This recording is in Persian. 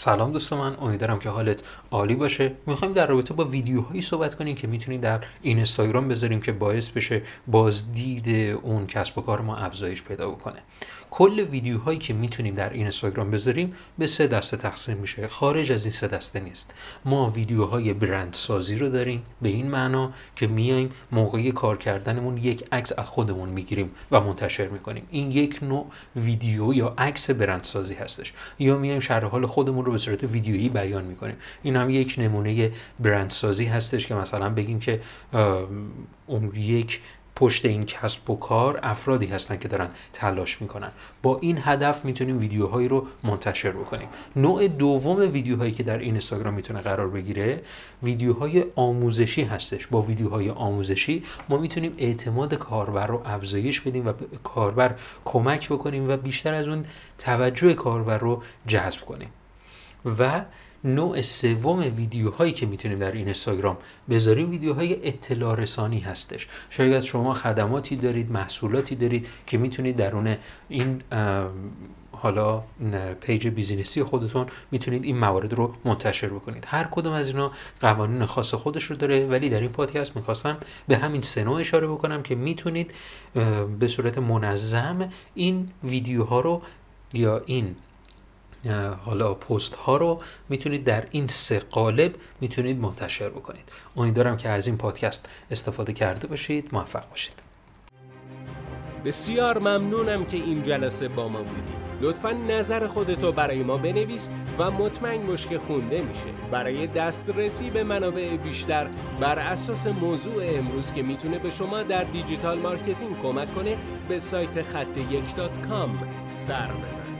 سلام دوست من امیدوارم که حالت عالی باشه. می‌خوایم در رابطه با ویدیوهایی صحبت کنیم که می‌تونیم در این اینستاگرام بذاریم که باعث بشه بازدید اون کسب و کار ما افزایش پیدا بکنه. کل ویدیوهایی که می‌تونیم در این اینستاگرام بذاریم به سه دسته تقسیم میشه. خارج از این سه دسته نیست. ما ویدیوهای برند سازی رو داریم به این معنا که میایم موقعی کار کردنمون یک عکس از خودمون می‌گیریم و منتشر می‌کنیم. این یک نوع ویدیو یا عکس برند سازی هستش. یا میایم شرح حال خودمون به صورت ویدیویی بیان می‌کنیم این هم یک نمونه برند سازی هستش که مثلا بگیم که اون یک پشت این کسب و کار افرادی هستن که دارن تلاش می‌کنن. با این هدف می‌تونیم ویدیوهایی رو منتشر بکنیم. نوع دوم ویدیوهایی که در این اینستاگرام می‌تونه قرار بگیره ویدیوهای آموزشی هستش. با ویدیوهای آموزشی ما می‌تونیم اعتماد کاربر رو افزایش بدیم و کاربر کمک بکنیم و بیشتر از اون توجه کاربر رو جذب کنیم. و نوع سوم ویدیوهایی که می‌تونیم در این اینستاگرام بذاریم. ویدیوهای اطلاع رسانی هستش. شاید شما خدماتی دارید محصولاتی دارید که می‌تونید درون این حالا page business ی خودتون می‌تونید این موارد رو منتشر بکنید. هر کدوم از اینا قوانین خاص خودش رو داره ولی در این پادکست می‌خواستم به همین سه اشاره بکنم که می‌تونید به صورت منظم این ویدیوها رو یا این حالا پست ها رو می‌تونید در این سه قالب می‌تونید منتشر بکنید. امیدوارم که از این پادکست استفاده کرده باشید. موفق باشید. بسیار ممنونم که این جلسه با ما بودید لطفا نظر خودتو برای ما بنویس و مطمئن باش که خونده میشه. برای دسترسی به منابع بیشتر بر اساس موضوع امروز که می‌تونه به شما در digital marketing کمک کنه به سایت خط یک سر بزن